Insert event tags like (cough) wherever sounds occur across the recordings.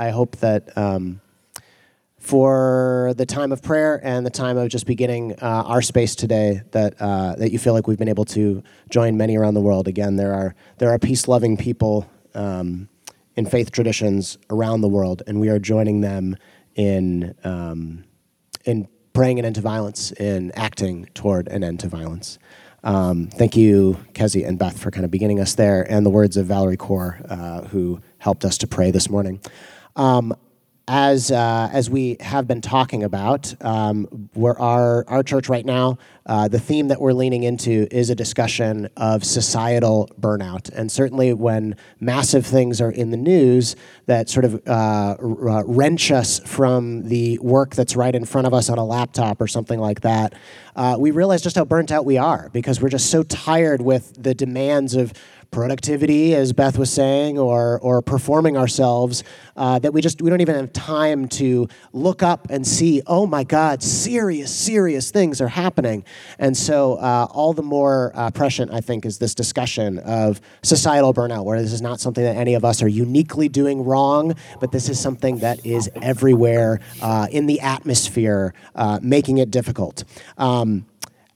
I hope that um, for the time of prayer and the time of just beginning uh, our space today, that uh, that you feel like we've been able to join many around the world. Again, there are there are peace loving people um, in faith traditions around the world, and we are joining them in um, in praying an end to violence, in acting toward an end to violence. Um, thank you, Kezi and Beth, for kind of beginning us there, and the words of Valerie Kaur, uh, who helped us to pray this morning. Um, as uh, as we have been talking about, um, we're our our church right now. Uh, the theme that we're leaning into is a discussion of societal burnout, and certainly when massive things are in the news that sort of uh, r- wrench us from the work that's right in front of us on a laptop or something like that, uh, we realize just how burnt out we are because we're just so tired with the demands of productivity, as Beth was saying, or or performing ourselves, uh, that we just we don't even have time to look up and see. Oh my God, serious, serious things are happening, and so uh, all the more uh, prescient, I think, is this discussion of societal burnout, where this is not something that any of us are uniquely doing wrong, but this is something that is everywhere uh, in the atmosphere, uh, making it difficult. Um,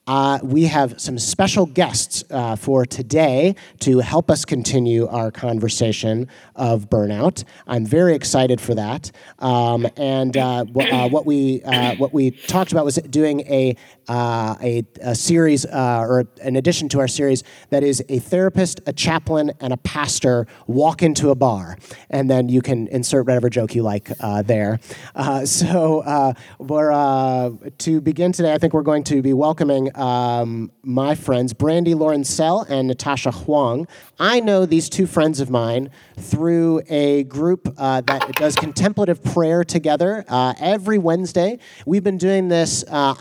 uh, we have some special guests uh, for today to help us continue our conversation of burnout. I'm very excited for that. Um, and uh, uh, what we uh, what we talked about was doing a uh, a, a, series or an addition to our series that is a therapist, a chaplain, and a pastor walk into a bar, and then you can insert whatever joke you like there. (laughs) so we're to begin today. I think we're going to be welcoming um, my friends, Brandy Laurensell and Natasha Huang. I know these two friends of mine through a group uh, that does contemplative prayer together uh, every Wednesday. We've been doing this uh,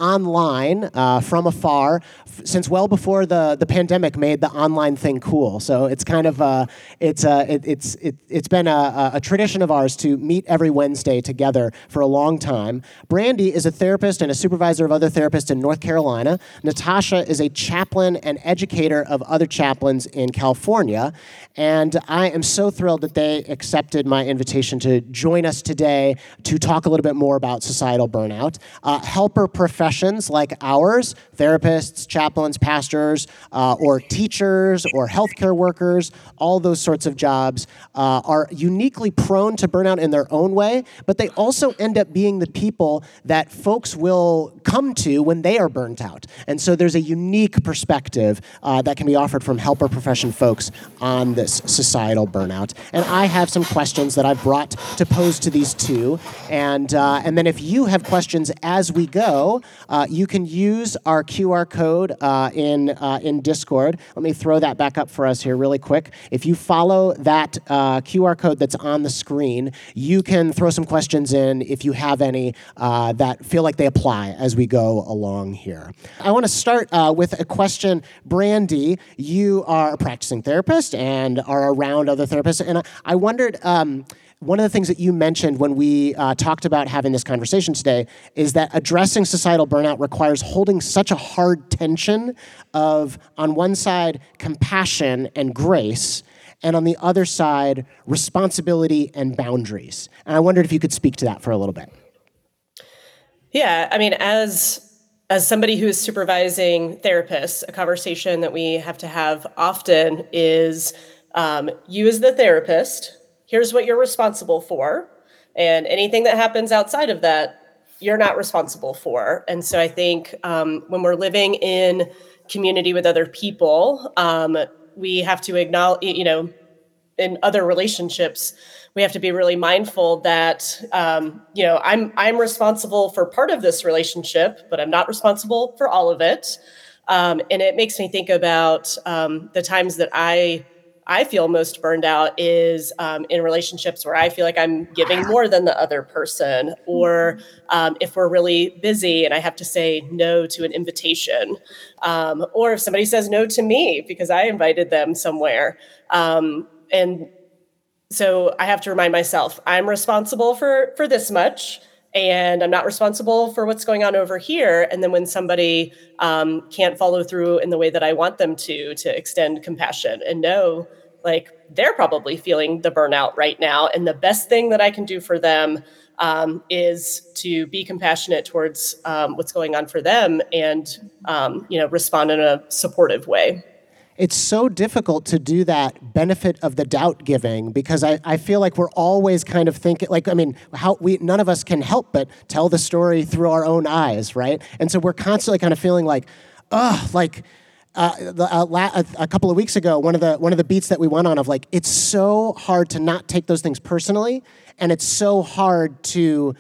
online uh, from afar f- since well before the, the pandemic made the online thing cool. So it's kind of uh, it's uh, it, it's it, it's been a, a tradition of ours to meet every Wednesday together for a long time. Brandy is a therapist and a supervisor of other therapists in North Carolina. Natasha is a chaplain and educator of other chaplains in California. And I am so thrilled that they accepted my invitation to join us today to talk a little bit more about societal burnout. Uh, helper professions like ours, therapists, chaplains, pastors, uh, or teachers, or healthcare workers, all those sorts of jobs uh, are uniquely prone to burnout in their own way, but they also end up being the people that folks will come to when they are burnt out. And so there's a unique perspective uh, that can be offered from helper profession folks on this societal burnout. And I have some questions that I've brought to pose to these two. And, uh, and then if you have questions as we go, uh, you can use our QR code uh, in, uh, in Discord. Let me throw that back up for us here really quick. If you follow that uh, QR code that's on the screen, you can throw some questions in if you have any that feel like they apply as we go along here. I want to start with a question. Brandy, you are a practicing therapist and are around other therapists. And I wondered, um, one of the things that you mentioned when we uh, talked about having this conversation today is that addressing societal burnout requires holding such a hard tension of, on one side, compassion and grace, and on the other side, responsibility and boundaries. And I wondered if you could speak to that for a little bit. Yeah, I mean, as as somebody who is supervising therapists, a conversation that we have to have often is um, you, as the therapist, here's what you're responsible for. And anything that happens outside of that, you're not responsible for. And so I think um, when we're living in community with other people, um, we have to acknowledge, you know, in other relationships, we have to be really mindful that um, you know I'm I'm responsible for part of this relationship, but I'm not responsible for all of it. Um, and it makes me think about um, the times that I I feel most burned out is um, in relationships where I feel like I'm giving more than the other person, or um, if we're really busy and I have to say no to an invitation, um, or if somebody says no to me because I invited them somewhere. Um, and so I have to remind myself I'm responsible for for this much and I'm not responsible for what's going on over here. And then when somebody um, can't follow through in the way that I want them to, to extend compassion and know like they're probably feeling the burnout right now. And the best thing that I can do for them um, is to be compassionate towards um, what's going on for them and, um, you know, respond in a supportive way it's so difficult to do that benefit of the doubt giving because I, I feel like we're always kind of thinking like I mean how we none of us can help but tell the story through our own eyes right? And so we're constantly kind of feeling like oh like uh, the, uh, la- a, a, couple of weeks ago, one of the one of the beats that we went on of like it's so hard to not take those things personally, and it's so hard to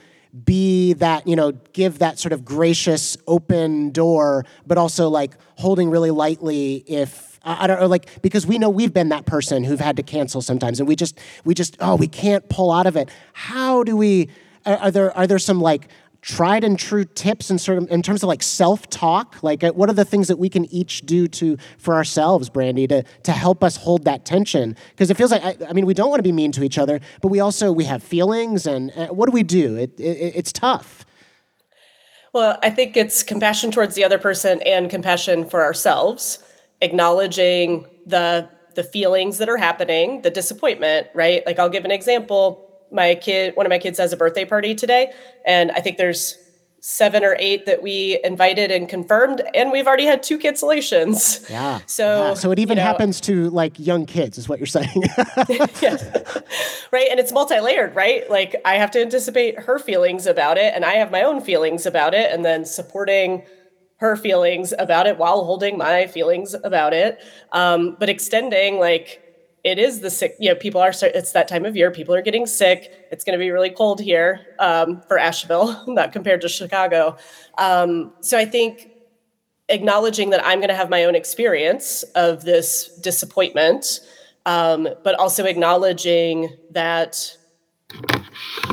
be that you know give that sort of gracious open door, but also like holding really lightly if I don't know, like because we know we've been that person who've had to cancel sometimes, and we just we just oh we can't pull out of it. How do we? Are, are there are there some like tried and true tips in sort of in terms of like self talk? Like uh, what are the things that we can each do to for ourselves, Brandy, to to help us hold that tension? Because it feels like I, I, mean we don't want to be mean to each other, but we also we have feelings, and uh, what do we do? It, it it's tough. Well, I think it's compassion towards the other person and compassion for ourselves acknowledging the the feelings that are happening, the disappointment, right? Like I'll give an example. My kid, one of my kids has a birthday party today, and I think there's seven or eight that we invited and confirmed, and we've already had two cancellations. Yeah. (laughs) So, yeah. so it even you know, happens to like young kids, is what you're saying. (laughs) yeah. Right. And it's multi layered, right? Like I have to anticipate her feelings about it, and I have my own feelings about it, and then supporting her feelings about it while holding my feelings about it. Um, but extending like it is the sick, you know, people are, it's that time of year, people are getting sick. It's going to be really cold here um, for Asheville, (laughs) not compared to Chicago. Um, so I think acknowledging that I'm going to have my own experience of this disappointment, um, but also acknowledging that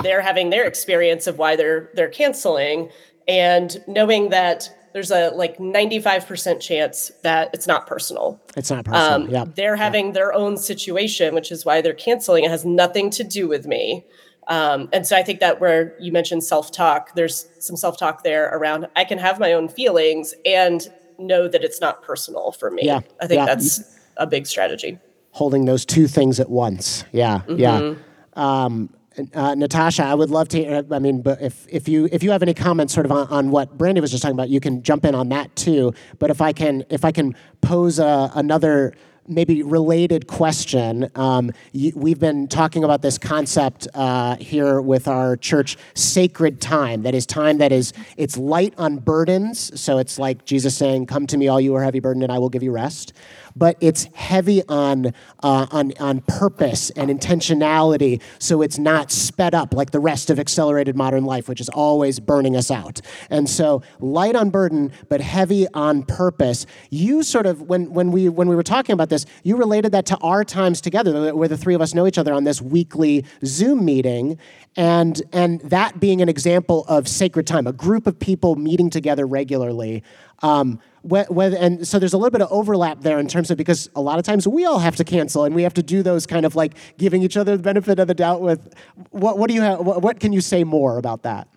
they're having their experience of why they're they're canceling and knowing that there's a like 95% chance that it's not personal. It's not personal. Um, yeah. They're having yeah. their own situation, which is why they're canceling. It has nothing to do with me. Um, and so I think that where you mentioned self talk, there's some self talk there around I can have my own feelings and know that it's not personal for me. Yeah. I think yeah. that's a big strategy. Holding those two things at once. Yeah. Mm-hmm. Yeah. Um, uh, Natasha, I would love to. I mean, but if, if you if you have any comments, sort of on, on what Brandy was just talking about, you can jump in on that too. But if I can if I can pose a, another maybe related question. Um, we've been talking about this concept uh, here with our church, sacred time. That is time that is it's light on burdens. So it's like Jesus saying, "Come to me, all you are heavy burdened, and I will give you rest." But it's heavy on, uh, on, on purpose and intentionality, so it's not sped up like the rest of accelerated modern life, which is always burning us out. And so, light on burden, but heavy on purpose. You sort of, when, when, we, when we were talking about this, you related that to our times together, where the three of us know each other on this weekly Zoom meeting, and, and that being an example of sacred time, a group of people meeting together regularly. Um, whether, and so there's a little bit of overlap there in terms of because a lot of times we all have to cancel and we have to do those kind of like giving each other the benefit of the doubt with what, what do you have what, what can you say more about that?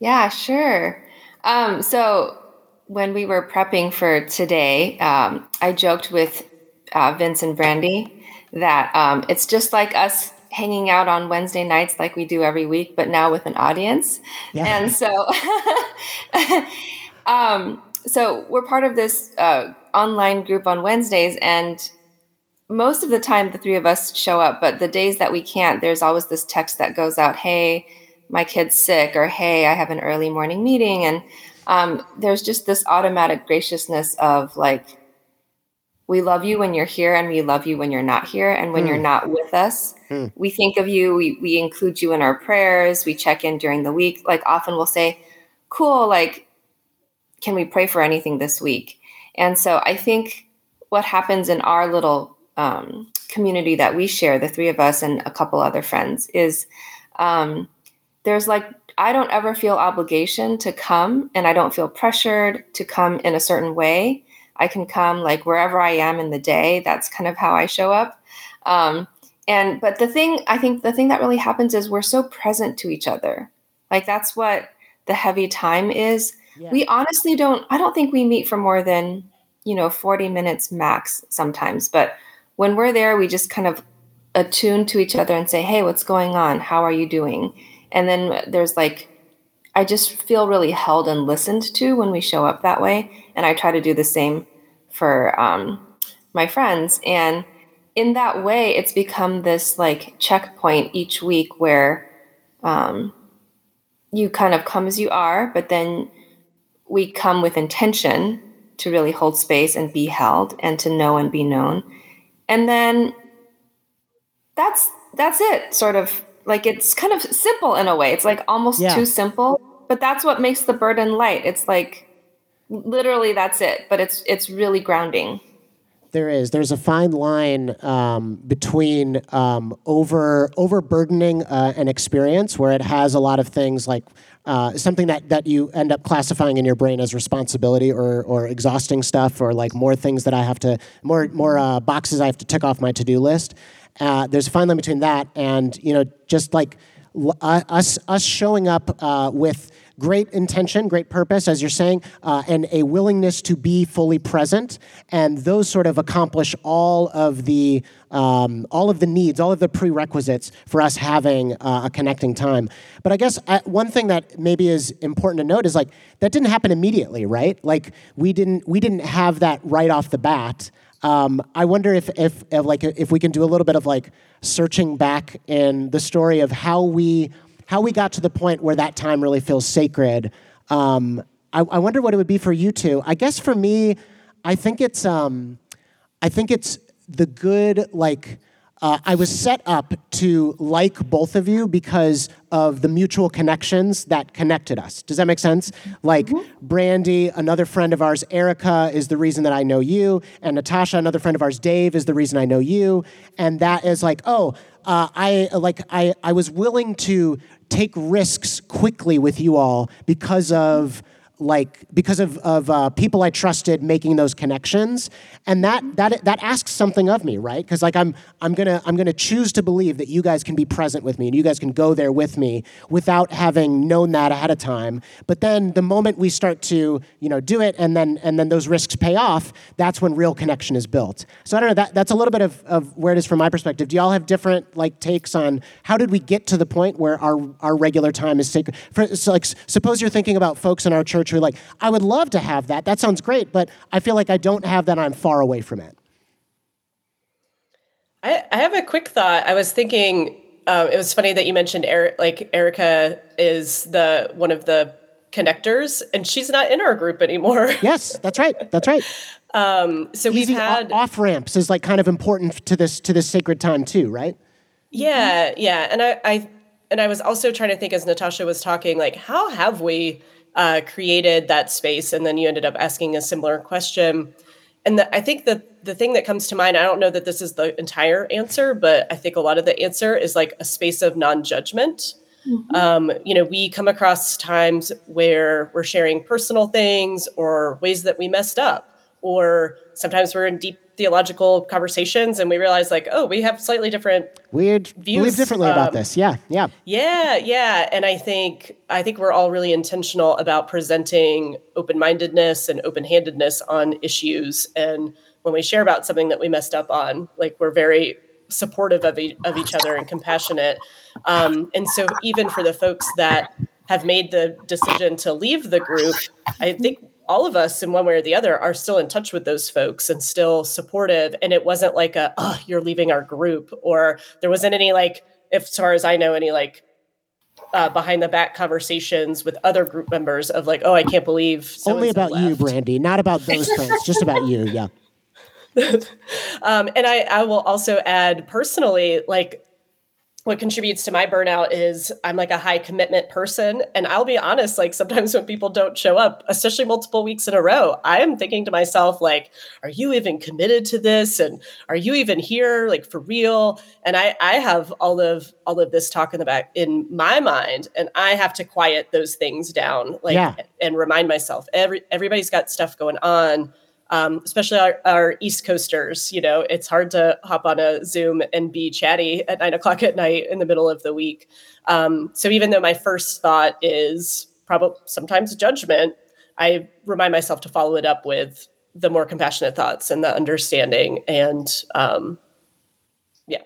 Yeah sure. Um, so when we were prepping for today um, i joked with uh, vince and brandy that um, it's just like us hanging out on wednesday nights like we do every week but now with an audience. Yeah. and so (laughs) um, so we're part of this uh, online group on Wednesdays, and most of the time the three of us show up. But the days that we can't, there's always this text that goes out, "Hey, my kid's sick," or "Hey, I have an early morning meeting," and um, there's just this automatic graciousness of like, we love you when you're here, and we love you when you're not here, and when mm. you're hmm. not with us. Mm. We think of you. We we include you in our prayers. We check in during the week. Like often we'll say, "Cool," like can we pray for anything this week? And so I think what happens in our little um, community that we share, the three of us and a couple other friends, is um, there's like, I don't ever feel obligation to come and I don't feel pressured to come in a certain way. I can come like wherever I am in the day. That's kind of how I show up. Um, and, but the thing, I think the thing that really happens is we're so present to each other. Like that's what the heavy time is yeah. We honestly don't, I don't think we meet for more than, you know, 40 minutes max sometimes, but when we're there, we just kind of attune to each other and say, Hey, what's going on? How are you doing? And then there's like, I just feel really held and listened to when we show up that way. And I try to do the same for um, my friends. And in that way, it's become this like checkpoint each week where um, you kind of come as you are, but then we come with intention to really hold space and be held and to know and be known. And then that's that's it, sort of like it's kind of simple in a way. It's like almost yeah. too simple, but that's what makes the burden light. It's like literally that's it, but it's it's really grounding. There is. There's a fine line um, between um, over overburdening uh, an experience where it has a lot of things like uh, something that, that you end up classifying in your brain as responsibility or, or exhausting stuff or like more things that I have to more more uh, boxes I have to tick off my to do list. Uh, there's a fine line between that and you know just like uh, us us showing up uh, with great intention, great purpose, as you're saying, uh, and a willingness to be fully present. And those sort of accomplish all of the um, all of the needs, all of the prerequisites for us having uh, a connecting time. But I guess uh, one thing that maybe is important to note is like that didn't happen immediately, right? Like we didn't we didn't have that right off the bat. Um, I wonder if, if, if like if we can do a little bit of like searching back in the story of how we how we got to the point where that time really feels sacred. Um, I, I, wonder what it would be for you two. I guess for me, I think it's um, I think it's the good like. Uh, I was set up to like both of you because of the mutual connections that connected us. Does that make sense? Like mm-hmm. Brandy, another friend of ours, Erica, is the reason that I know you, and Natasha, another friend of ours, Dave, is the reason I know you. And that is like, oh, uh, I like I I was willing to take risks quickly with you all because of like because of, of uh, people I trusted making those connections, and that that that asks something of me, right? Because like I'm I'm gonna I'm gonna choose to believe that you guys can be present with me and you guys can go there with me without having known that ahead of time. But then the moment we start to you know do it, and then and then those risks pay off, that's when real connection is built. So I don't know that that's a little bit of, of where it is from my perspective. Do y'all have different like takes on how did we get to the point where our our regular time is sacred? For, so like suppose you're thinking about folks in our church who are like, I would love to have that. That sounds great, but I feel like I don't have that. I'm far away from it. I, I have a quick thought. I was thinking uh, it was funny that you mentioned Eric, like Erica is the one of the connectors, and she's not in our group anymore. (laughs) yes, that's right. That's right. Um, so Easy we've had off ramps is like kind of important to this to this sacred time too, right? Yeah, yeah, and I, I and I was also trying to think as Natasha was talking, like how have we uh, created that space, and then you ended up asking a similar question. And the, I think the the thing that comes to mind, I don't know that this is the entire answer, but I think a lot of the answer is like a space of non judgment. Mm-hmm. Um, you know, we come across times where we're sharing personal things or ways that we messed up, or sometimes we're in deep theological conversations and we realize like oh we have slightly different weird views believe differently um, about this. Yeah yeah. Yeah yeah. And i think i think we're all really intentional about presenting open-mindedness and open-handedness on issues. And when we share about something that we messed up on like we're very supportive of, e- of each other and compassionate. Um, and so even for the folks that have made the decision to leave the group i think all of us in one way or the other are still in touch with those folks and still supportive. And it wasn't like a oh you're leaving our group or there wasn't any like if as far as i know any like uh, behind the back conversations with other group members of like oh i can't believe only about left. you brandy not about those friends just about you yeah. (laughs) Um, and I, I will also add personally like what contributes to my burnout is I'm like a high commitment person. And I'll be honest, like sometimes when people don't show up, especially multiple weeks in a row, I am thinking to myself, like, are you even committed to this? And are you even here, like for real? And I I have all of all of this talk in the back in my mind, and I have to quiet those things down, like yeah. and remind myself, every everybody's got stuff going on um, especially our, our, East Coasters. You know, it's hard to hop on a Zoom and be chatty at nine o'clock at night in the middle of the week. Um, so even though my first thought is probably sometimes judgment, I remind myself to follow it up with the more compassionate thoughts and the understanding and um, yeah.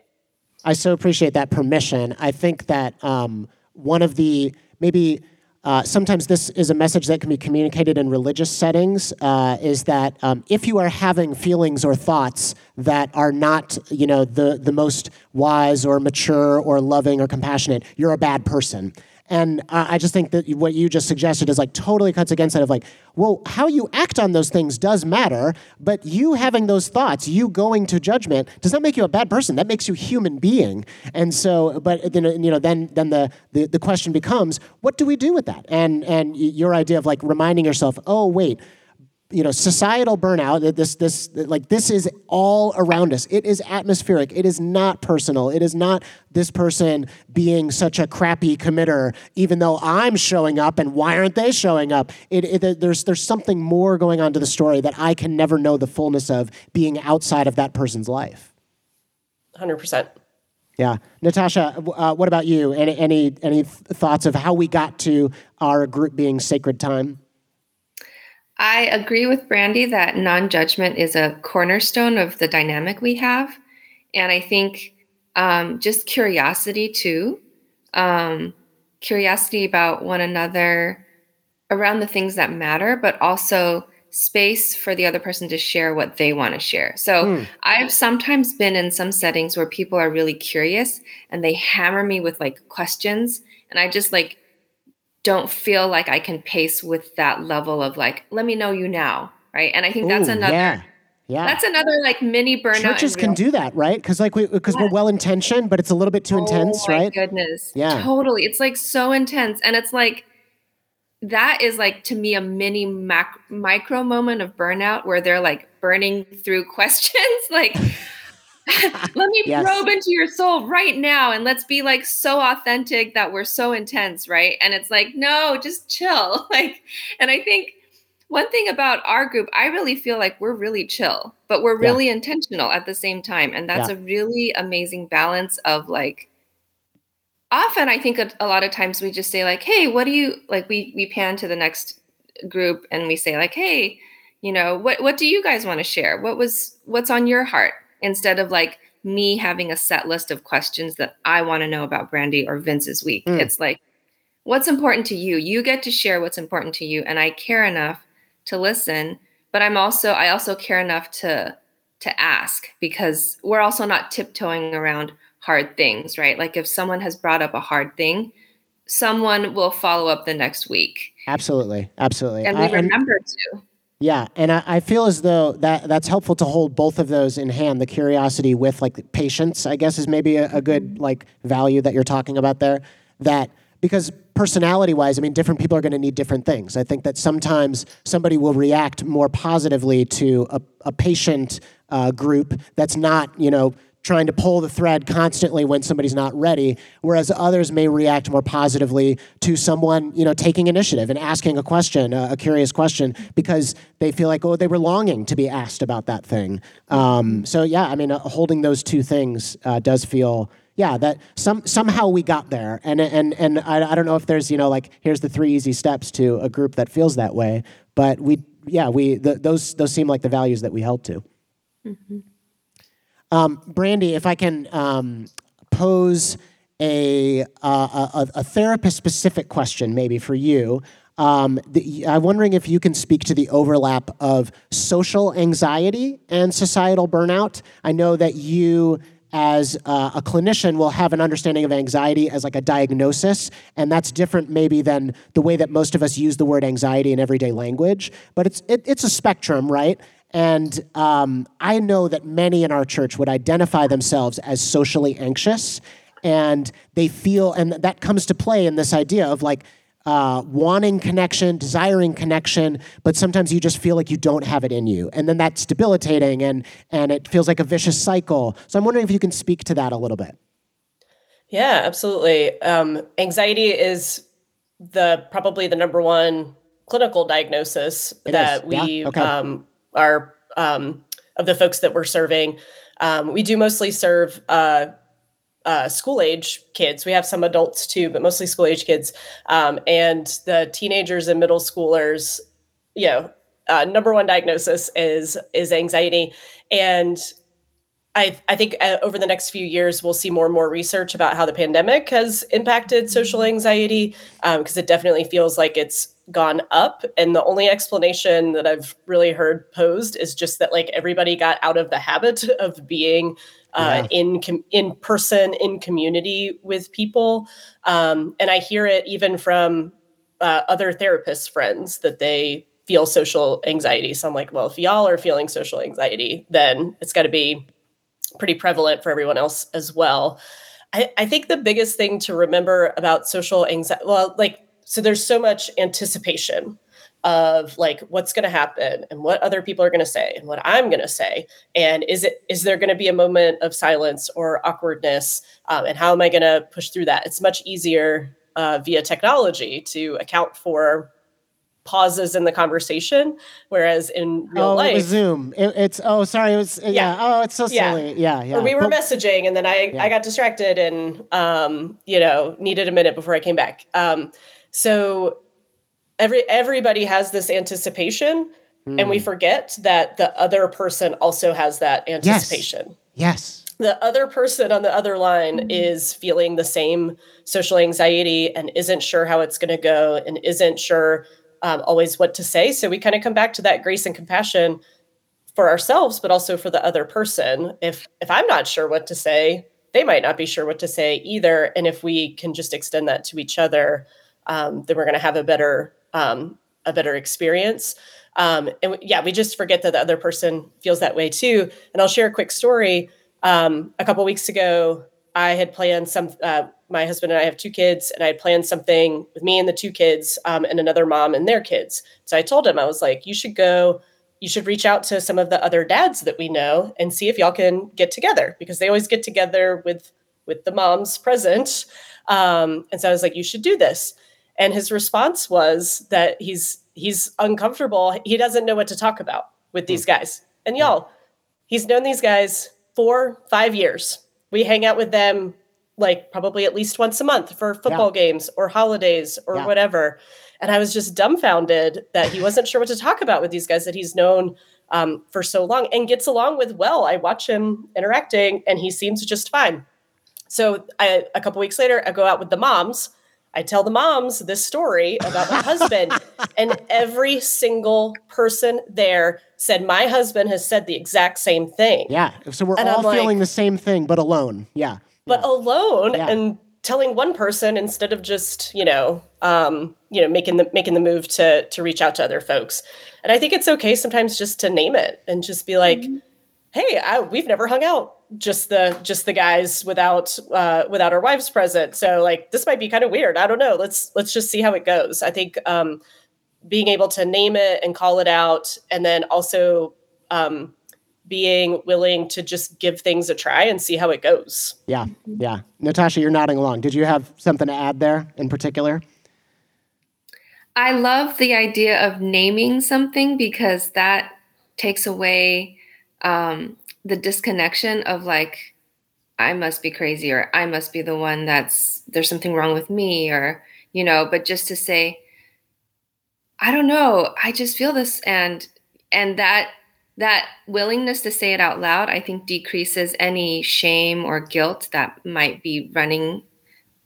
I so appreciate that permission. I think that um, one of the maybe uh, sometimes this is a message that can be communicated in religious settings. Uh, is that um, if you are having feelings or thoughts that are not, you know, the the most wise or mature or loving or compassionate, you're a bad person. And I just think that what you just suggested is like totally cuts against that of like, well, how you act on those things does matter, but you having those thoughts, you going to judgment, does not make you a bad person. That makes you human being. And so, but then you know, then then the the, the question becomes, what do we do with that? And and your idea of like reminding yourself, oh wait you know societal burnout this this like this is all around us it is atmospheric it is not personal it is not this person being such a crappy committer even though i'm showing up and why aren't they showing up it, it, there's there's something more going on to the story that i can never know the fullness of being outside of that person's life 100% yeah, Natasha. Uh, what about you? Any any any thoughts of how we got to our group being sacred time? I agree with Brandy that non judgment is a cornerstone of the dynamic we have. And I think um, just curiosity too um, curiosity about one another around the things that matter, but also space for the other person to share what they want to share. So mm. I've sometimes been in some settings where people are really curious and they hammer me with like questions. And I just like don't feel like I can pace with that level of like, let me know you now. Right. And I think that's Ooh, another. Yeah. Yeah. That's another like mini burnout. Churches can do that, right? Because like we because yeah. we're well intentioned, but it's a little bit too oh, intense, right? Goodness. Yeah. Totally. It's like so intense. And it's like that is like to me a mini mac- micro moment of burnout where they're like burning through (laughs) questions. like (laughs) let me (laughs) yes. probe into your soul right now and let's be like so authentic that we're so intense, right? And it's like, no, just chill. (laughs) Like, and I think one thing about our group, I really feel like we're really chill, but we're really yeah. intentional at the same time. And that's yeah. a really amazing balance of like, often I think a, a lot of times we just say like, hey, what do you like? We we pan to the next group and we say like, hey, you know, what what do you guys want to share? What was what's on your heart? Instead of like me having a set list of questions that I want to know about Brandy or Vince's week. Mm. It's like, what's important to you? You get to share what's important to you. And I care enough to listen, but I'm also, I also care enough to, to ask because we're also not tiptoeing around hard things, right? Like if someone has brought up a hard thing, someone will follow up the next week. Absolutely. Absolutely. And we I, remember and- to. Yeah, and I, I, feel as though that that's helpful to hold both of those in hand. The curiosity with like patience, I guess, is maybe a, a good like value that you're talking about there. That because personality wise, I mean, different people are going to need different things. I think that sometimes somebody will react more positively to a, a patient uh, group that's not, you know, trying to pull the thread constantly when somebody's not ready whereas others may react more positively to someone you know taking initiative and asking a question a, a curious question because they feel like oh they were longing to be asked about that thing. Um, so yeah i mean uh, holding those two things uh, does feel yeah that some somehow we got there. And and and I, I don't know if there's you know like here's the three easy steps to a group that feels that way but we yeah we the, those those seem like the values that we held to. Mm-hmm. Um, Brandy, if I can um, pose a, uh, a, a therapist specific question maybe for you. Um, the, I'm wondering if you can speak to the overlap of social anxiety and societal burnout. I know that you, as uh, a clinician, will have an understanding of anxiety as like a diagnosis, and that's different maybe than the way that most of us use the word anxiety in everyday language. But it's it, it's a spectrum, right? And um, I know that many in our church would identify themselves as socially anxious, and they feel, and that comes to play in this idea of like uh, wanting connection, desiring connection, but sometimes you just feel like you don't have it in you, and then that's debilitating, and and it feels like a vicious cycle. So I'm wondering if you can speak to that a little bit. Yeah, absolutely. Um, anxiety is the probably the number one clinical diagnosis it that is. we yeah? okay. um, are um, of the folks that we're serving. Um, we do mostly serve uh, uh, school age kids. We have some adults too, but mostly school age kids. Um, and the teenagers and middle schoolers, you know, uh, number one diagnosis is is anxiety, and I, I think uh, over the next few years, we'll see more and more research about how the pandemic has impacted social anxiety because um, it definitely feels like it's gone up. And the only explanation that I've really heard posed is just that like everybody got out of the habit of being uh, yeah. in com- in person in community with people. Um, and I hear it even from uh, other therapist friends that they feel social anxiety. So I'm like, well, if y'all are feeling social anxiety, then it's got to be pretty prevalent for everyone else as well. I, I think the biggest thing to remember about social anxiety, well, like, so there's so much anticipation of like what's going to happen and what other people are going to say and what I'm going to say and is it is there going to be a moment of silence or awkwardness um, and how am I going to push through that? It's much easier uh, via technology to account for pauses in the conversation whereas in real oh, life it zoom it, it's oh sorry it was yeah. yeah. oh it's so silly yeah yeah, yeah. We were but, messaging and then i yeah. i got distracted and um you know needed a minute before i came back um so every everybody has this anticipation mm. and we hmm. forget that the other person also has that anticipation yes, yes the other person on the other line mm-hmm. is feeling the same social anxiety and isn't sure how it's going to go and isn't sure um, always what to say. So we kind of come back to that grace and compassion for ourselves, but also for the other person. If if I'm not sure what to say, they might not be sure what to say either. And if we can just extend that to each other, um, then we're going to have a better um, a better experience. Um, and yeah, we just forget that the other person feels that way too. And I'll share a quick story. Um, a couple weeks ago, I had planned some. Uh, my husband and I have two kids, and I had planned something with me and the two kids, um, and another mom and their kids. So I told him I was like, "You should go. You should reach out to some of the other dads that we know and see if y'all can get together because they always get together with with the moms present." Um, and so I was like, "You should do this." And his response was that he's he's uncomfortable. He doesn't know what to talk about with these hmm. guys. And y'all, he's known these guys for five years we hang out with them like probably at least once a month for football yeah. games or holidays or yeah. whatever. And I was just dumbfounded that he wasn't sure what to talk about with these guys that he's known um, for so long and gets along with well. I watch him interacting and he seems just fine. So I, a couple weeks later, I go out with the moms. I tell the moms this story about my husband, (laughs) and every single person there said, My husband has said the exact same thing. Yeah. So we're and all I'm feeling like, the same thing, but alone. Yeah. But yeah. alone yeah. and telling one person instead of just, you know, um, you know, making the making the move to to reach out to other folks. And I think it's okay sometimes just to name it and just be like, mm-hmm. Hey, I, we've never hung out just the just the guys without uh, without our wives present. So like this might be kind of weird. I don't know. Let's let's just see how it goes. I think um, being able to name it and call it out, and then also um, being willing to just give things a try and see how it goes. Yeah, yeah. Natasha, you're nodding along. Did you have something to add there in particular? I love the idea of naming something because that takes away um, the disconnection of like, I must be crazy or I must be the one that's there's something wrong with me or, you know, but just to say, I don't know. I just feel this and and that that willingness to say it out loud I think decreases any shame or guilt that might be running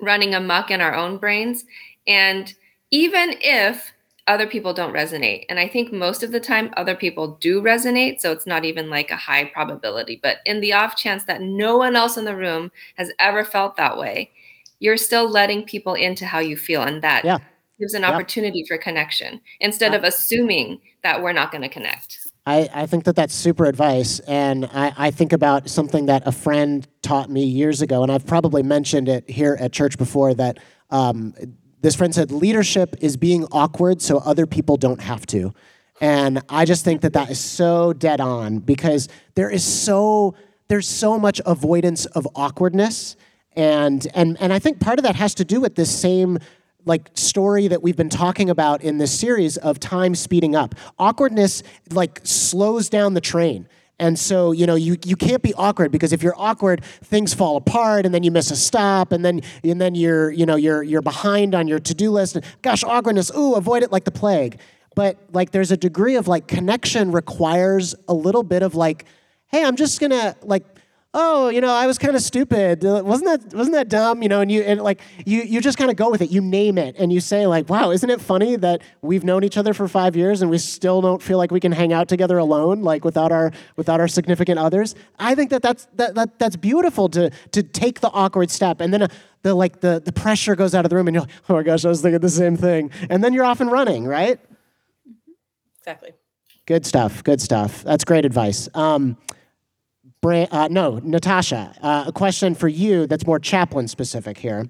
running amuck in our own brains and even if other people don't resonate and I think most of the time other people do resonate so it's not even like a high probability but in the off chance that no one else in the room has ever felt that way you're still letting people into how you feel and that yeah gives an opportunity for connection instead of assuming that we're not going to connect. I, I think that that's super advice. And I, I think about something that a friend taught me years ago, and I've probably mentioned it here at church before that um, this friend said, leadership is being awkward so other people don't have to. And I just think that that is so dead on because there is so there's so much avoidance of awkwardness and and and I think part of that has to do with this same like story that we've been talking about in this series of time speeding up. Awkwardness like slows down the train. And so, you know, you, you can't be awkward because if you're awkward, things fall apart and then you miss a stop and then and then you're, you know, you're you're behind on your to-do list. And, gosh, awkwardness, ooh, avoid it like the plague. But like there's a degree of like connection requires a little bit of like, hey, I'm just gonna like oh, you know, I was kind of stupid. Uh, wasn't that wasn't that dumb? You know, and you and like you you just kind of go with it. You name it, and you say like, wow, isn't it funny that we've known each other for five years and we still don't feel like we can hang out together alone, like without our without our significant others? I think that that's that, that that's beautiful to to take the awkward step, and then. Uh, the like the, the pressure goes out of the room and you're like, oh my gosh, I was thinking the same thing. And then you're off and running, right? Exactly. Good stuff. Good stuff. That's great advice. Um, Bra- uh, no, Natasha, uh, a question for you that's more chaplain specific here.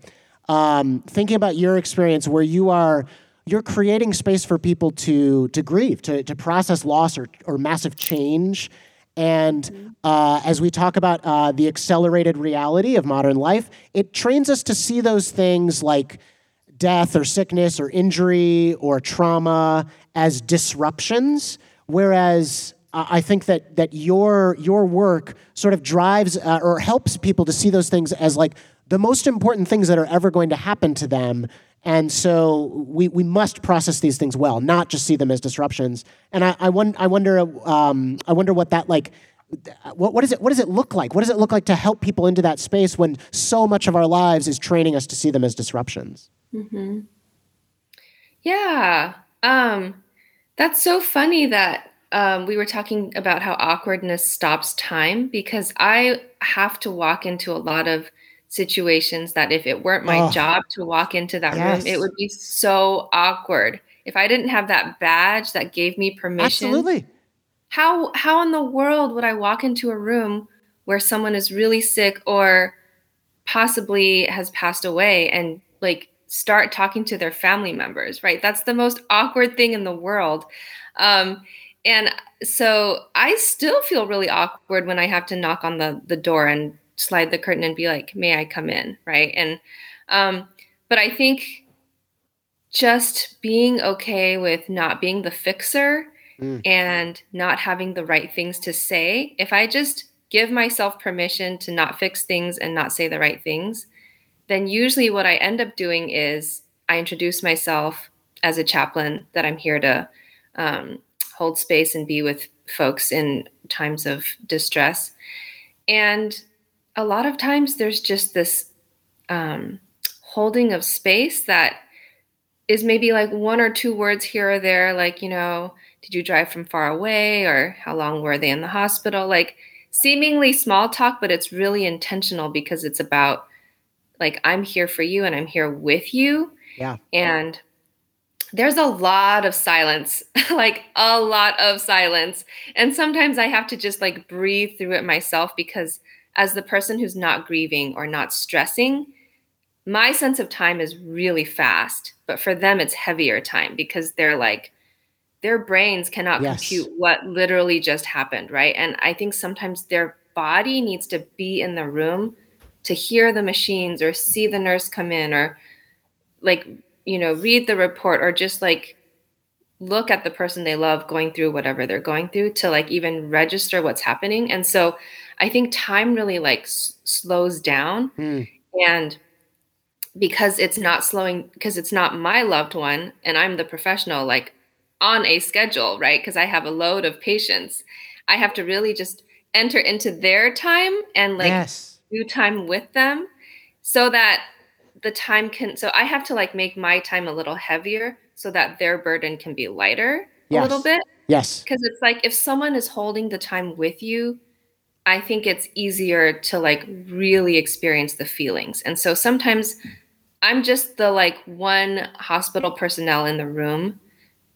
Um, thinking about your experience where you are you're creating space for people to to grieve, to, to process loss or, or massive change. And uh, as we talk about uh, the accelerated reality of modern life, it trains us to see those things like death or sickness or injury or trauma as disruptions, whereas I think that that your your work sort of drives uh, or helps people to see those things as like the most important things that are ever going to happen to them. And so we, we must process these things well, not just see them as disruptions. And I, I, I wonder um, I wonder what that like what, what, is it, what does it look like? What does it look like to help people into that space when so much of our lives is training us to see them as disruptions? Mm-hmm. Yeah. Um, that's so funny that um, we were talking about how awkwardness stops time because I have to walk into a lot of situations that if it weren't my oh, job to walk into that yes. room, it would be so awkward. If I didn't have that badge that gave me permission, absolutely. How how in the world would I walk into a room where someone is really sick or possibly has passed away and like start talking to their family members, right? That's the most awkward thing in the world. Um, and so I still feel really awkward when I have to knock on the the door and slide the curtain and be like, "May I come in?" Right? And um, but I think just being okay with not being the fixer mm. and not having the right things to say. If I just give myself permission to not fix things and not say the right things, then usually what I end up doing is I introduce myself as a chaplain that I'm here to um, hold space and be with folks in times of distress. And a lot of times there's just this um, holding of space that is maybe like one or two words here or there, like, you know, did you drive from far away or how long were they in the hospital? Like seemingly small talk, but it's really intentional because it's about like, I'm here for you and I'm here with you. Yeah. And there's a lot of silence, (laughs) like a lot of silence. And sometimes I have to just like breathe through it myself because as the person who's not grieving or not stressing, my sense of time is really fast. But for them, it's heavier time because they're like, their brains cannot yes. compute what literally just happened, right? And I think sometimes their body needs to be in the room to hear the machines or see the nurse come in or like you know, read the report or just like look at the person they love going through whatever they're going through to like even register what's happening. And so I think time really like s- slows down mm. and because it's not slowing because it's not my loved one and I'm the professional like on a schedule, right? Because I have a load of patients. I have to really just enter into their time and like yes. do time with them so that the time can so i have to like make my time a little heavier so that their burden can be lighter yes. a little bit. Yes. Because it's like if someone is holding the time with you i think it's easier to like really experience the feelings. And so sometimes i'm just the like one hospital personnel in the room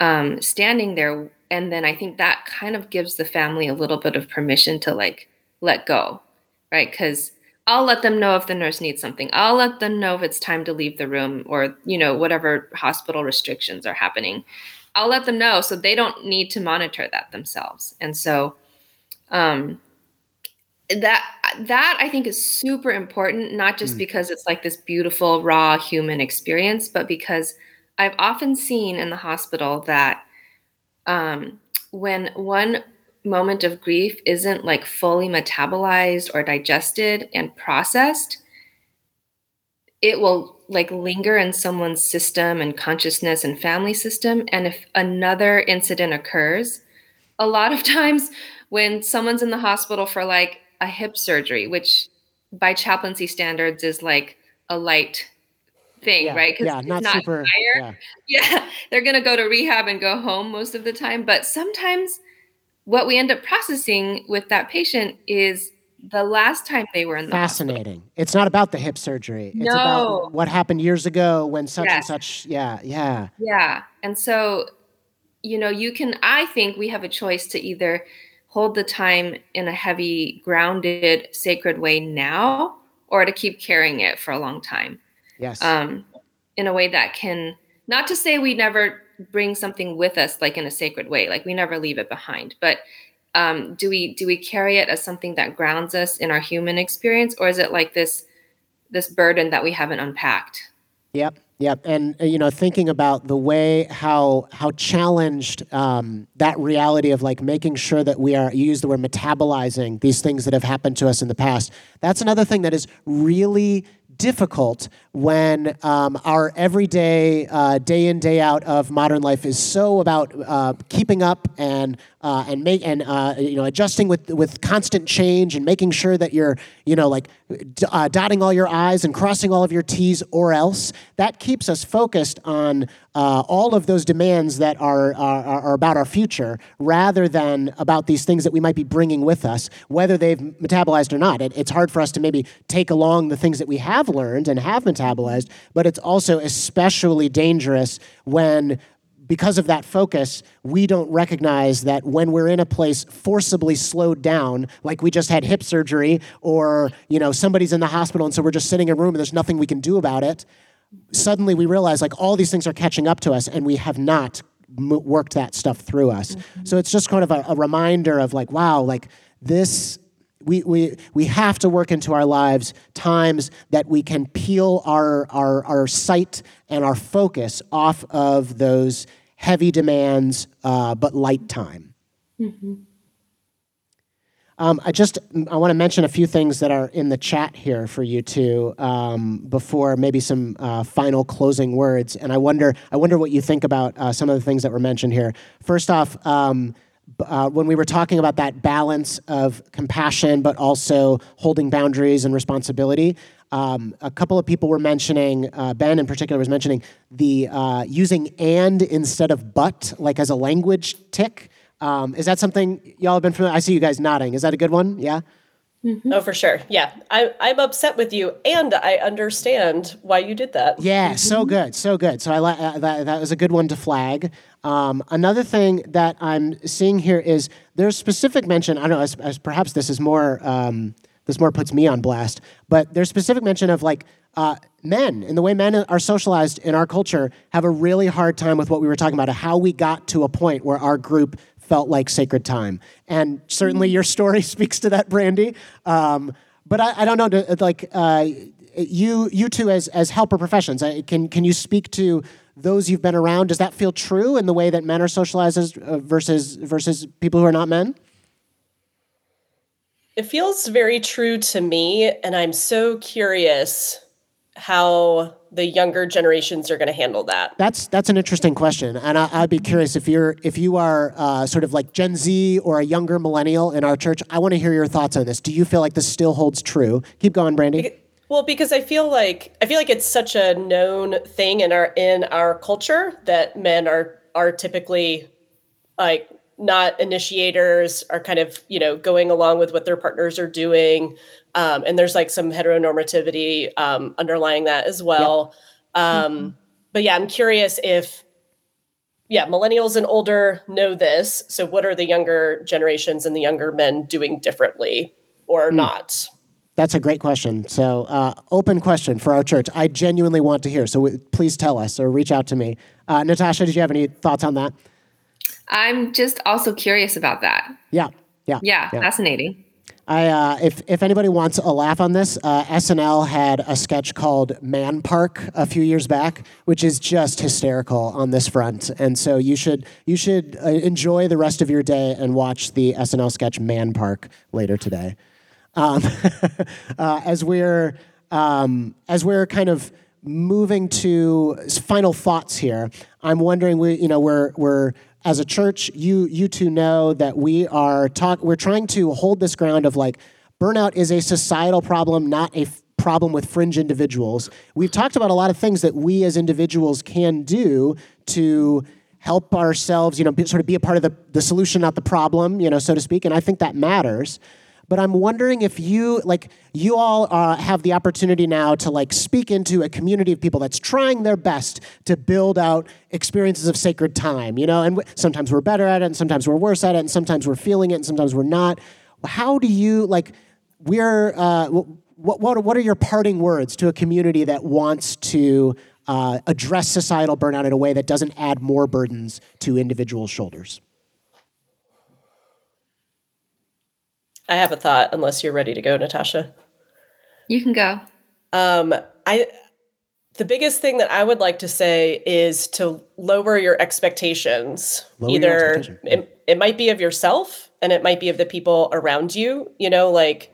um, standing there and then i think that kind of gives the family a little bit of permission to like let go right? Because I'll let them know if the nurse needs something. I'll let them know if it's time to leave the room or, you know, whatever hospital restrictions are happening. I'll let them know so they don't need to monitor that themselves. And so um that that I think is super important not just mm. because it's like this beautiful raw human experience, but because I've often seen in the hospital that um when one moment of grief isn't like fully metabolized or digested and processed, it will like linger in someone's system and consciousness and family system. And if another incident occurs, a lot of (laughs) times when someone's in the hospital for like a hip surgery, which by chaplaincy standards is like a light thing, Yeah, right? yeah, not super- dire. (laughs) Yeah, they're going to go to rehab and go home most of the time. But sometimes what we end up processing with that patient is the last time they were in the hospital. Fascinating. It's not about the hip surgery. It's No. about what happened years ago when such and such. Yeah, yeah. Yeah. And so, you know, you can, I think we have a choice to either hold the time in a heavy, grounded, sacred way now or to keep carrying it for a long time Yes. um, in a way that can, not to say we never bring something with us like in a sacred way, like we never leave it behind, but um, do we do we carry it as something that grounds us in our human experience or is it like this this burden that we haven't unpacked Yep, yep, and uh, you know, thinking about the way how how challenged um, that reality of like making sure that we are you use the word metabolizing these things that have happened to us in the past. That's another thing that is really difficult when um, our everyday uh, day in day out of modern life is so about uh, keeping up and uh, and make and uh, you know adjusting with with constant change and making sure that you're you know like d- uh, dotting all your i's and crossing all of your t's or else that keeps us focused on uh, all of those demands that are, are are about our future rather than about these things that we might be bringing with us whether they've metabolized or not. It, it's hard for us to maybe take along the things that we have learned and have metabolized but it's also especially dangerous when because of that focus, we don't recognize that when we're in a place forcibly slowed down, like we just had hip surgery, or you know somebody's in the hospital and so we're just sitting in a room and there's nothing we can do about it. Suddenly we realize like all these things are catching up to us and we have not m- worked that stuff through us. Mm-hmm. So it's just kind of a, a reminder of like, wow, like this we, we, we have to work into our lives times that we can peel our, our, our sight and our focus off of those heavy demands, uh, but light time. Um, I just I want to mention a few things that are in the chat here for you two um, before maybe some uh, final closing words. And I wonder I wonder what you think about uh, some of the things that were mentioned here. First off. Um, uh, when we were talking about that balance of compassion, but also holding boundaries and responsibility, um, a couple of people were mentioning, uh, Ben in particular was mentioning the uh, using and instead of but, like as a language tick. Um, is that something y'all have been familiar? I see you guys nodding. Is that a good one? Yeah. Oh, for sure. Yeah. I, I'm upset with you, and I understand why you did that. Yeah, so good, so good. So I li- uh, that that was a good one to flag. Um, another thing that I'm seeing here is there's specific mention. I don't know, as, as perhaps this is more um, this more puts me on blast, but there's specific mention of like uh, men and the way men are socialized in our culture have a really hard time with what we were talking about, how we got to a point where our group felt like sacred time. And certainly your story (laughs) speaks to that, Brandy. Um, but I, I don't know, like uh, you, you two as as helper professions, can can you speak to those you've been around? Does that feel true in the way that men are socialized uh, versus versus people who are not men? It feels very true to me, and I'm so curious how the younger generations are going to handle that. That's that's an interesting question, and I, I'd be curious if you're if you are uh, sort of like Gen Z or a younger millennial in our church. I want to hear your thoughts on this. Do you feel like this still holds true? Keep going, Brandy. Well, because I feel like I feel like it's such a known thing in our in our culture that men are are typically like not initiators, are kind of you know going along with what their partners are doing, um, and there's like some heteronormativity um, underlying that as well. Um, But yeah, I'm curious if yeah, millennials and older know this. So what are the younger generations and the younger men doing differently or not? That's a great question. So, uh, open question for our church. I genuinely want to hear. So, w- please tell us or reach out to me. Uh, Natasha, did you have any thoughts on that? I'm just also curious about that Yeah, yeah, yeah, fascinating I, uh, if if anybody wants a laugh on this, uh, SNL had a sketch called Man Park a few years back, which is just hysterical on this front. And so you should you should uh, enjoy the rest of your day and watch the SNL sketch Man Park later today. Um, (laughs) uh, as we're um, as we're kind of moving to final thoughts here, I'm wondering we you know we're we're as a church you you two know that we are talk we're trying to hold this ground of like burnout is a societal problem, not a f- problem with fringe individuals. We've talked about a lot of things that we as individuals can do to help ourselves, you know, be, sort of be a part of the, the solution, not the problem, you know, so to speak. And I think that matters but I'm wondering if you like you all uh, have the opportunity now to like speak into a community of people that's trying their best to build out experiences of sacred time. You know, and w- sometimes we're better at it, and sometimes we're worse at it, and sometimes we're feeling it, and sometimes we're not. How do you like? We're uh, what what what are your parting words to a community that wants to uh, address societal burnout in a way that doesn't add more burdens to individual shoulders? I have a thought, unless you're ready to go, Natasha. You can go. Um, I the biggest thing that I would like to say is to lower your expectations. Lower your Either expectation. it, it might be of yourself and it might be of the people around you. You know, like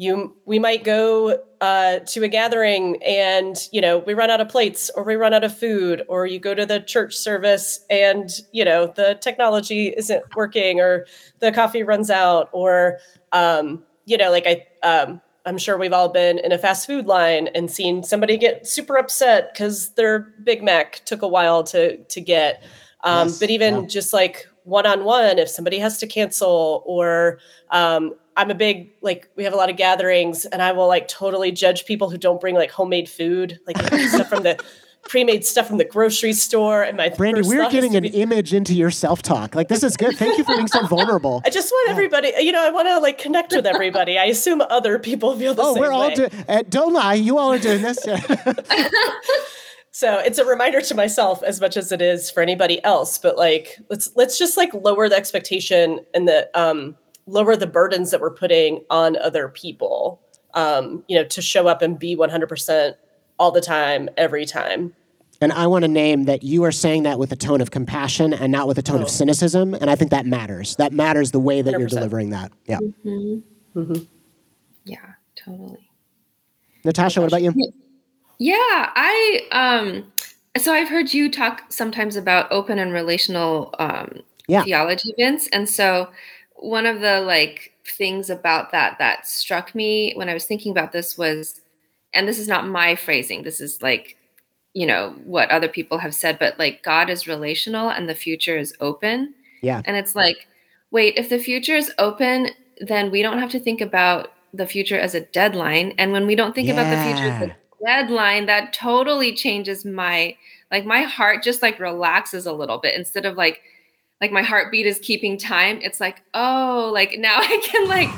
you we might go uh, to a gathering and you know we run out of plates or we run out of food or you go to the church service and you know the technology isn't working or the coffee runs out or um, you know like i um, i'm sure we've all been in a fast food line and seen somebody get super upset because their big mac took a while to to get um, Yes, but even yeah. just like one-on-one if somebody has to cancel or um, i'm a big like we have a lot of gatherings and i will like totally judge people who don't bring like homemade food like (laughs) stuff from the pre-made stuff from the grocery store and my Brandy, we're getting an be- image into your self-talk. Like this is good. Thank you for being so vulnerable. (laughs) I just want everybody, you know, I want to like connect with everybody. I assume other people feel the same. Oh, same we're all way. doing. Uh, don't lie, you all are doing this. (laughs) so it's a reminder to myself as much as it is for anybody else. But like, let's let's just like lower the expectation and the um, lower the burdens that we're putting on other people. Um, you know, to show up and be 100 percent all the time, every time. and I want to name that you are saying that with a tone of compassion and not with a tone of Oh. cynicism. And I think that matters. That matters the way that you are delivering that. Yeah. Yeah, totally. Natasha, what about you? Yeah, I um so I've heard you talk sometimes about open and relational um Yeah. theology events and so one of the like things about that that struck me when I was thinking about this was and this is not my phrasing this is like you know what other people have said but like God is relational and the future is open. Yeah. and it's like wait if the future is open then we don't have to think about the future as a deadline. And when we don't think about the future as a deadline that totally changes my like my heart just like relaxes a little bit instead of like like my heartbeat is keeping time it's like oh like now (laughs) i can like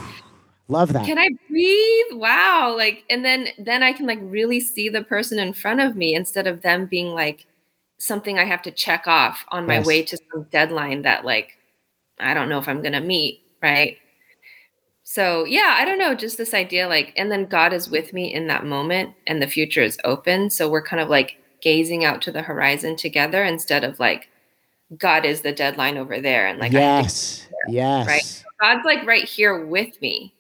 Love that. can i breathe wow like and then then i can like really see the person in front of me instead of them being like something i have to check off on my Yes. way to some deadline that like i don't know if i'm gonna meet right so yeah i don't know just this idea like and then god is with me in that moment and the future is open so we're kind of like gazing out to the horizon together instead of like god is the deadline over there and like I have to- yes. Yes. right? god's like right here with me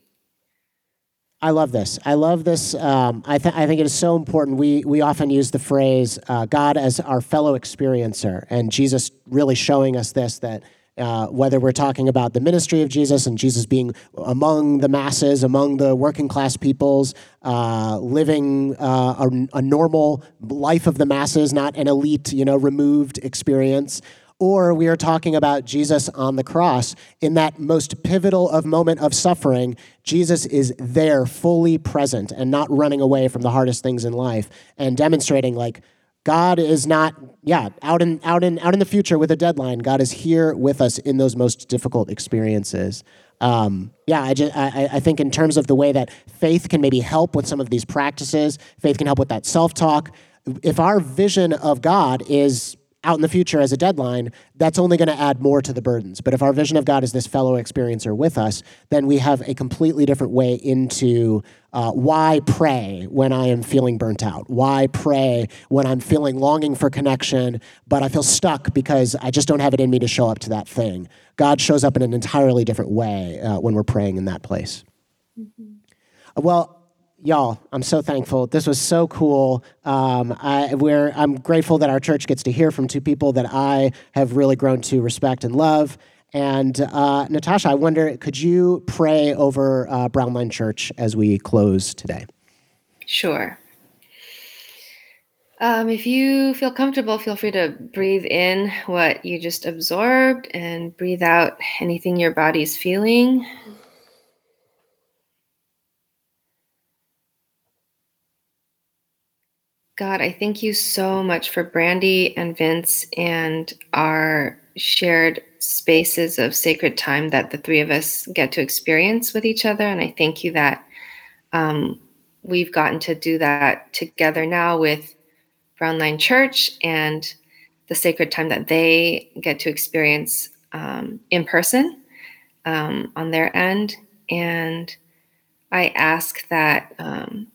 I love this. I love this. Um, I, th- I think it is so important. We, we often use the phrase uh, God as our fellow experiencer, and Jesus really showing us this that uh, whether we're talking about the ministry of Jesus and Jesus being among the masses, among the working class peoples, uh, living uh, a, a normal life of the masses, not an elite, you know, removed experience, or we are talking about Jesus on the cross. In that most pivotal of moment of suffering, Jesus is there, fully present, and not running away from the hardest things in life, and demonstrating like God is not, yeah, out in out in out in the future with a deadline. God is here with us in those most difficult experiences. Um, yeah, I, just, I, I think in terms of the way that faith can maybe help with some of these practices, faith can help with that self talk. If our vision of God is out in the future as a deadline, that's only going to add more to the burdens. But if our vision of God is this fellow experiencer with us, then we have a completely different way into uh, why pray when I am feeling burnt out? Why pray when I'm feeling longing for connection, but I feel stuck because I just don't have it in me to show up to that thing? God shows up in an entirely different way uh, when we're praying in that place. Well, y'all, I'm so thankful. This was so cool. Um, I, we're, I'm grateful that our church gets to hear from two people that I have really grown to respect and love. And uh, Natasha, I wonder, could you pray over uh, Brownline Church as we close today? Sure. Um, if you feel comfortable, feel free to breathe in what you just absorbed and breathe out anything your body's feeling. God, I thank you so much for Brandy and Vince and our shared spaces of sacred time that the three of us get to experience with each other. And I thank you that um, we've gotten to do that together now with Brownline Church and the sacred time that they get to experience um, in person um, on their end. And I ask that um,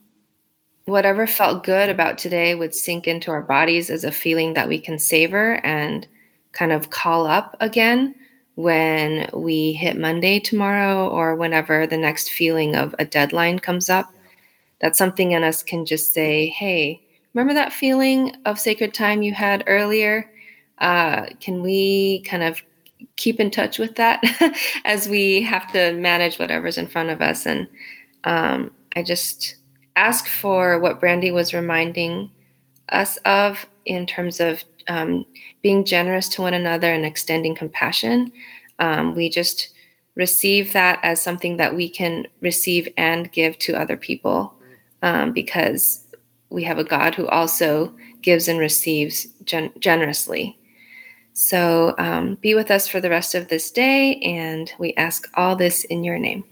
whatever felt good about today would sink into our bodies as a feeling that we can savor and kind of call up again when we hit Monday tomorrow or whenever the next feeling of a deadline comes up. That something in us can just say, hey, remember that feeling of sacred time you had earlier? Uh, can we kind of keep in touch with that (laughs) as we have to manage whatever's in front of us? And um, I just ask for what Brandy was reminding us of in terms of um, being generous to one another and extending compassion. Um, we just receive that as something that we can receive and give to other people um, because we have a God who also gives and receives gen- generously. So um, be with us for the rest of this day, and we ask all this in your name.